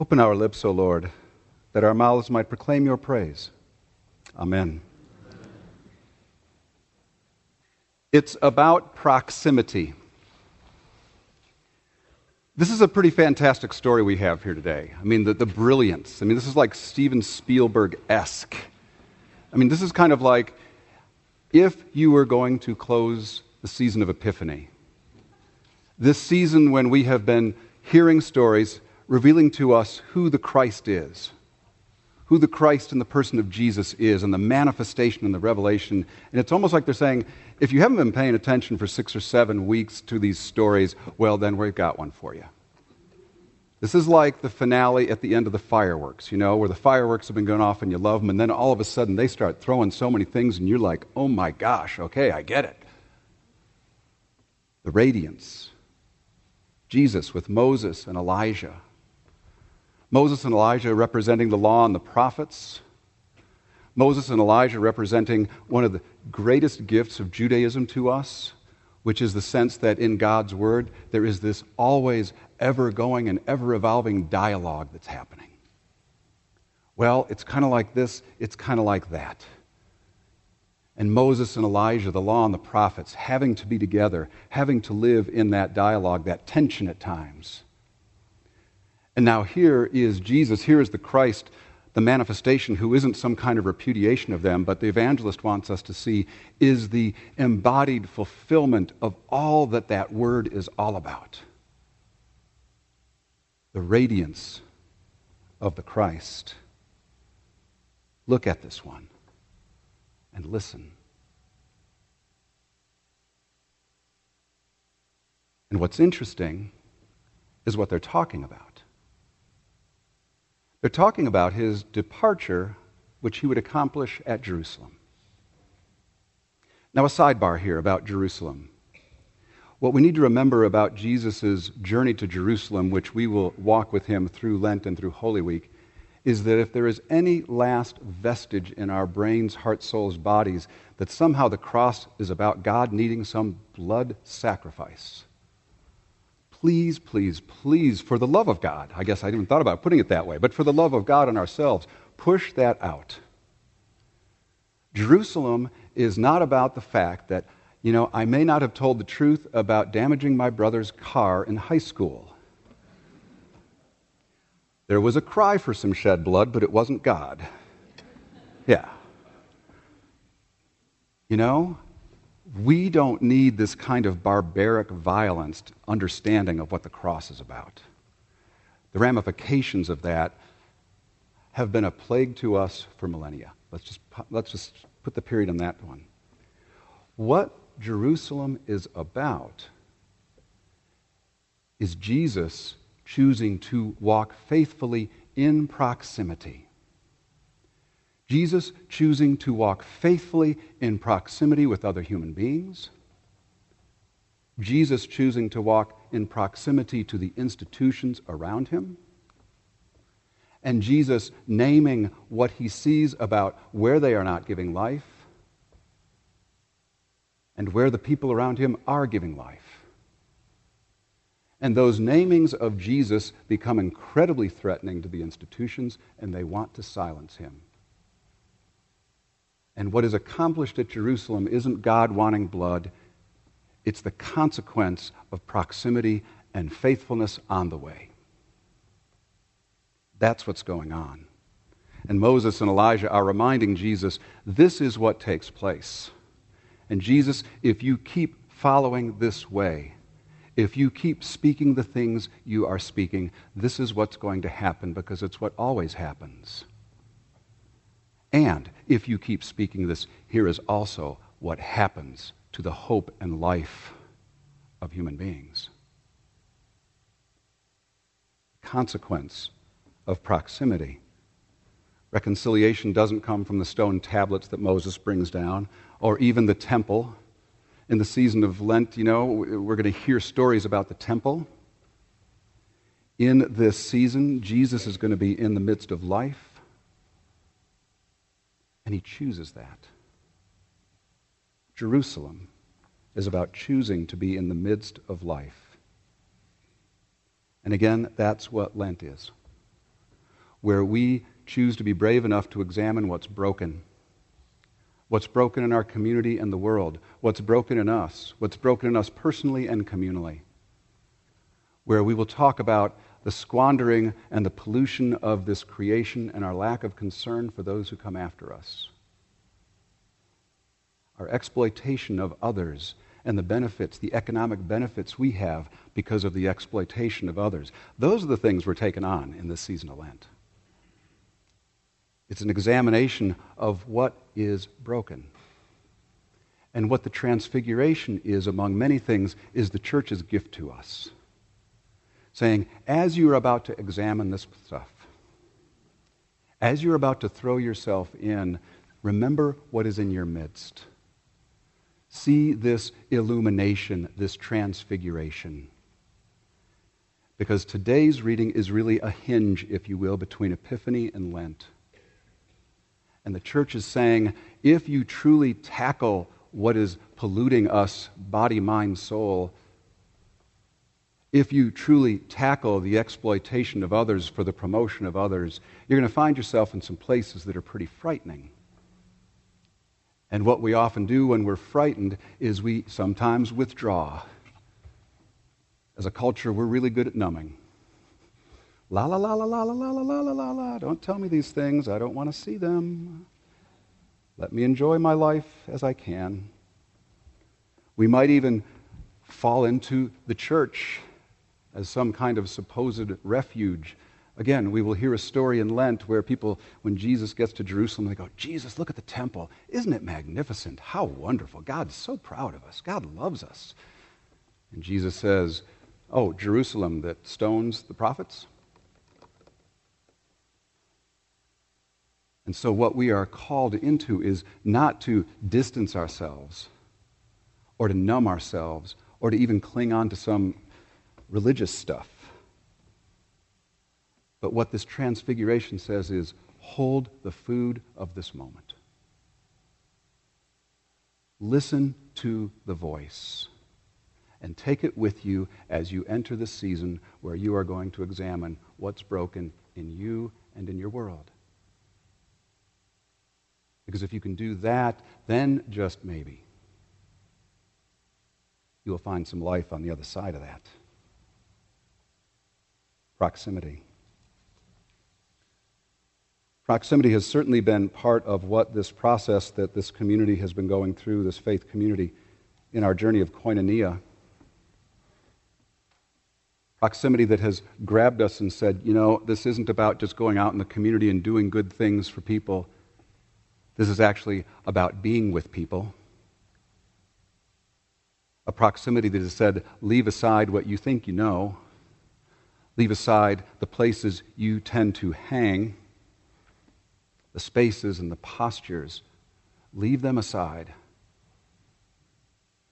Open our lips, O Lord, that our mouths might proclaim your praise. Amen. It's about proximity. This is a pretty fantastic story we have here today. I mean, the, the brilliance. I mean, this is like Steven Spielberg esque. I mean, this is kind of like if you were going to close the season of Epiphany, this season when we have been hearing stories revealing to us who the Christ is, who the Christ in the person of Jesus is, and the manifestation and the revelation. And it's almost like they're saying, if you haven't been paying attention for six or seven weeks to these stories, well, then we've got one for you. This is like the finale at the end of the fireworks, you know, where the fireworks have been going off and you love them, and then all of a sudden they start throwing so many things, and you're like, oh my gosh, okay, I get it. The radiance. Jesus with Moses and Elijah Moses and Elijah representing the law and the prophets. Moses and Elijah representing one of the greatest gifts of Judaism to us, which is the sense that in God's Word there is this always ever going and ever evolving dialogue that's happening. Well, it's kind of like this, it's kind of like that. And Moses and Elijah, the law and the prophets, having to be together, having to live in that dialogue, that tension at times. And now here is Jesus, here is the Christ, the manifestation, who isn't some kind of repudiation of them, but the evangelist wants us to see is the embodied fulfillment of all that that word is all about. The radiance of the Christ. Look at this one and listen. And what's interesting is what they're talking about. They're talking about his departure, which he would accomplish at Jerusalem. Now, a sidebar here about Jerusalem. What we need to remember about Jesus' journey to Jerusalem, which we will walk with him through Lent and through Holy Week, is that if there is any last vestige in our brains, hearts, souls, bodies, that somehow the cross is about God needing some blood sacrifice, please, please, please, for the love of God, I guess I didn't even thought about putting it that way, but for the love of God and ourselves, push that out. Jerusalem is not about the fact that, you know, I may not have told the truth about damaging my brother's car in high school. There was a cry for some shed blood, but it wasn't God. Yeah. You know, we don't need this kind of barbaric violence understanding of what the cross is about. The ramifications of that have been a plague to us for millennia. Let's just, let's just put the period on that one. What Jerusalem is about is Jesus choosing to walk faithfully in proximity Jesus choosing to walk faithfully in proximity with other human beings. Jesus choosing to walk in proximity to the institutions around him. And Jesus naming what he sees about where they are not giving life and where the people around him are giving life. And those namings of Jesus become incredibly threatening to the institutions, and they want to silence him. And what is accomplished at Jerusalem isn't God wanting blood, it's the consequence of proximity and faithfulness on the way. That's what's going on. And Moses and Elijah are reminding Jesus this is what takes place. And Jesus, if you keep following this way, if you keep speaking the things you are speaking, this is what's going to happen because it's what always happens. And if you keep speaking this, here is also what happens to the hope and life of human beings. Consequence of proximity. Reconciliation doesn't come from the stone tablets that Moses brings down, or even the temple. In the season of Lent, you know, we're going to hear stories about the temple. In this season, Jesus is going to be in the midst of life. And he chooses that. Jerusalem is about choosing to be in the midst of life. And again, that's what Lent is. where we choose to be brave enough to examine what's broken. What's broken in our community and the world, what's broken in us, what's broken in us personally and communally. Where we will talk about the squandering and the pollution of this creation and our lack of concern for those who come after us. Our exploitation of others and the benefits, the economic benefits we have because of the exploitation of others. Those are the things we're taking on in this season of Lent. It's an examination of what is broken. And what the transfiguration is, among many things, is the church's gift to us saying, as you're about to examine this stuff, as you're about to throw yourself in, remember what is in your midst. See this illumination, this transfiguration. Because today's reading is really a hinge, if you will, between Epiphany and Lent. And the church is saying if you truly tackle what is polluting us, body, mind, soul, if you truly tackle the exploitation of others for the promotion of others, you're going to find yourself in some places that are pretty frightening. And what we often do when we're frightened is we sometimes withdraw. As a culture, we're really good at numbing. La la la la la la la la la la la. Don't tell me these things. I don't want to see them. Let me enjoy my life as I can. We might even fall into the church as some kind of supposed refuge. Again, we will hear a story in Lent where people, when Jesus gets to Jerusalem, they go, Jesus, look at the temple. Isn't it magnificent? How wonderful. God's so proud of us. God loves us. And Jesus says, Oh, Jerusalem that stones the prophets? And so, what we are called into is not to distance ourselves or to numb ourselves or to even cling on to some religious stuff. But what this transfiguration says is hold the food of this moment. Listen to the voice and take it with you as you enter the season where you are going to examine what's broken in you and in your world. Because if you can do that, then just maybe you will find some life on the other side of that proximity. Proximity has certainly been part of what this process that this community has been going through, this faith community, in our journey of koinonia. Proximity that has grabbed us and said, you know, this isn't about just going out in the community and doing good things for people. This is actually about being with people. A proximity that has said, leave aside what you think you know Leave aside the places you tend to hang, the spaces and the postures. Leave them aside.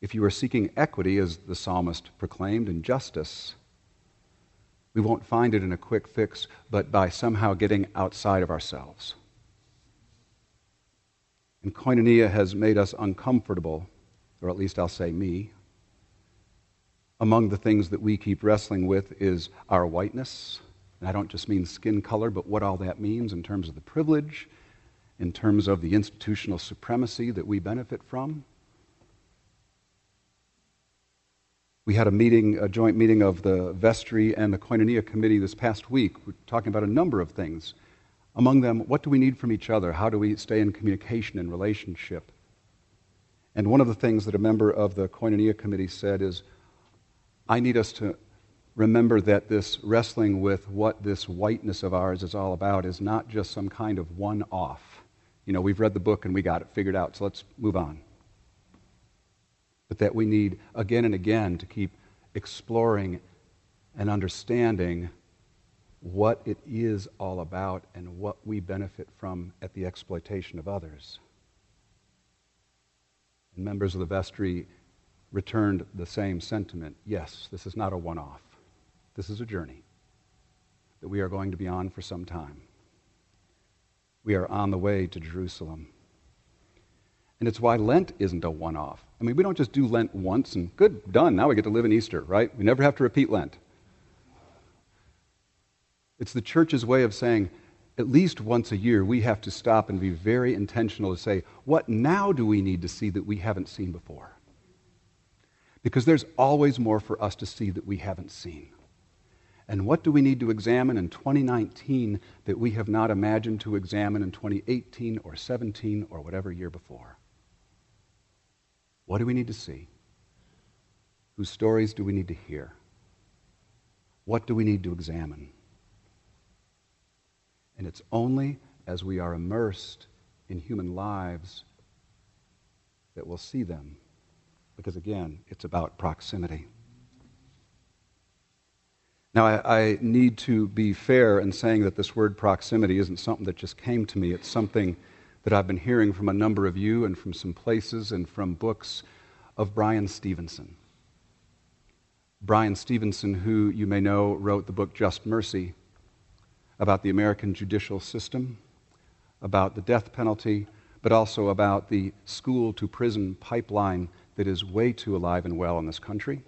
If you are seeking equity, as the psalmist proclaimed, and justice, we won't find it in a quick fix, but by somehow getting outside of ourselves. And koinonia has made us uncomfortable, or at least I'll say me, among the things that we keep wrestling with is our whiteness. And I don't just mean skin color, but what all that means in terms of the privilege, in terms of the institutional supremacy that we benefit from. We had a meeting, a joint meeting of the vestry and the koinonia committee this past week. We're talking about a number of things. Among them, what do we need from each other? How do we stay in communication and relationship? And one of the things that a member of the koinonia committee said is, I need us to remember that this wrestling with what this whiteness of ours is all about is not just some kind of one off. You know, we've read the book and we got it figured out, so let's move on. But that we need again and again to keep exploring and understanding what it is all about and what we benefit from at the exploitation of others. And members of the vestry returned the same sentiment. Yes, this is not a one off. This is a journey that we are going to be on for some time. We are on the way to Jerusalem. And it's why Lent isn't a one off. I mean, we don't just do Lent once and good, done, now we get to live in Easter, right? We never have to repeat Lent. It's the church's way of saying, at least once a year, we have to stop and be very intentional to say, what now do we need to see that we haven't seen before? Because there's always more for us to see that we haven't seen. And what do we need to examine in 2019 that we have not imagined to examine in 2018 or 17 or whatever year before? What do we need to see? Whose stories do we need to hear? What do we need to examine? And it's only as we are immersed in human lives that we'll see them. Because again, it's about proximity. Now, I, I, need to be fair in saying that this word proximity isn't something that just came to me. It's something that I've been hearing from a number of you and from some places and from books of Bryan Stevenson. Bryan Stevenson, who you may know wrote the book Just Mercy about the American judicial system, about the death penalty, but also about the school to prison pipeline that is way too alive and well in this country.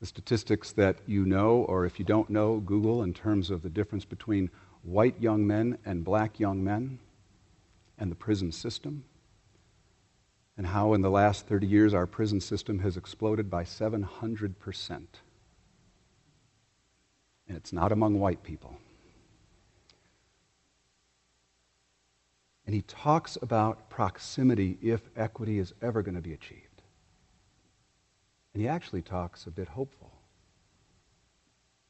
The statistics that you know, or if you don't know, Google in terms of the difference between white young men and black young men and the prison system, and how in the last 30 years our prison system has exploded by 700%. And it's not among white people. And he talks about proximity if equity is ever going to be achieved. And he actually talks a bit hopeful.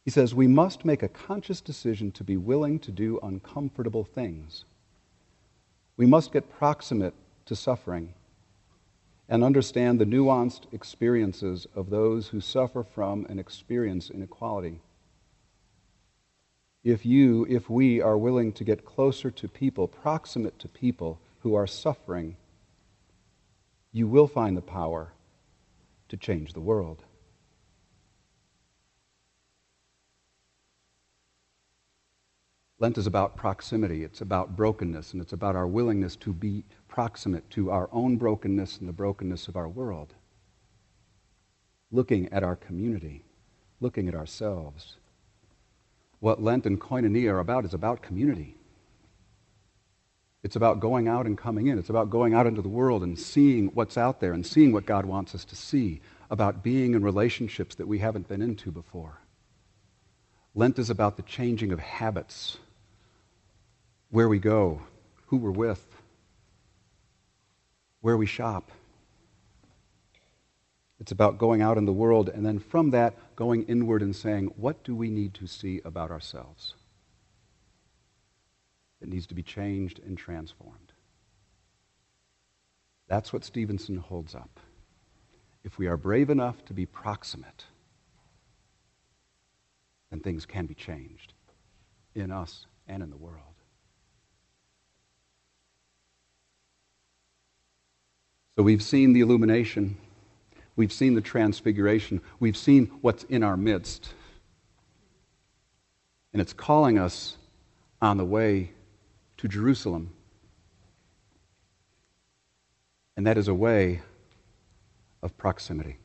He says, We must make a conscious decision to be willing to do uncomfortable things. We must get proximate to suffering and understand the nuanced experiences of those who suffer from and experience inequality if you, if we are willing to get closer to people, proximate to people who are suffering, you will find the power to change the world. Lent is about proximity, it's about brokenness, and it's about our willingness to be proximate to our own brokenness and the brokenness of our world. Looking at our community, looking at ourselves what Lent and Koinonia are about is about community. It's about going out and coming in. It's about going out into the world and seeing what's out there and seeing what God wants us to see, about being in relationships that we haven't been into before. Lent is about the changing of habits, where we go, who we're with, where we shop. It's about going out in the world and then from that going inward and saying, what do we need to see about ourselves? It needs to be changed and transformed. That's what Stevenson holds up. If we are brave enough to be proximate, then things can be changed in us and in the world. So we've seen the illumination We've seen the transfiguration. We've seen what's in our midst. And it's calling us on the way to Jerusalem. And that is a way of proximity.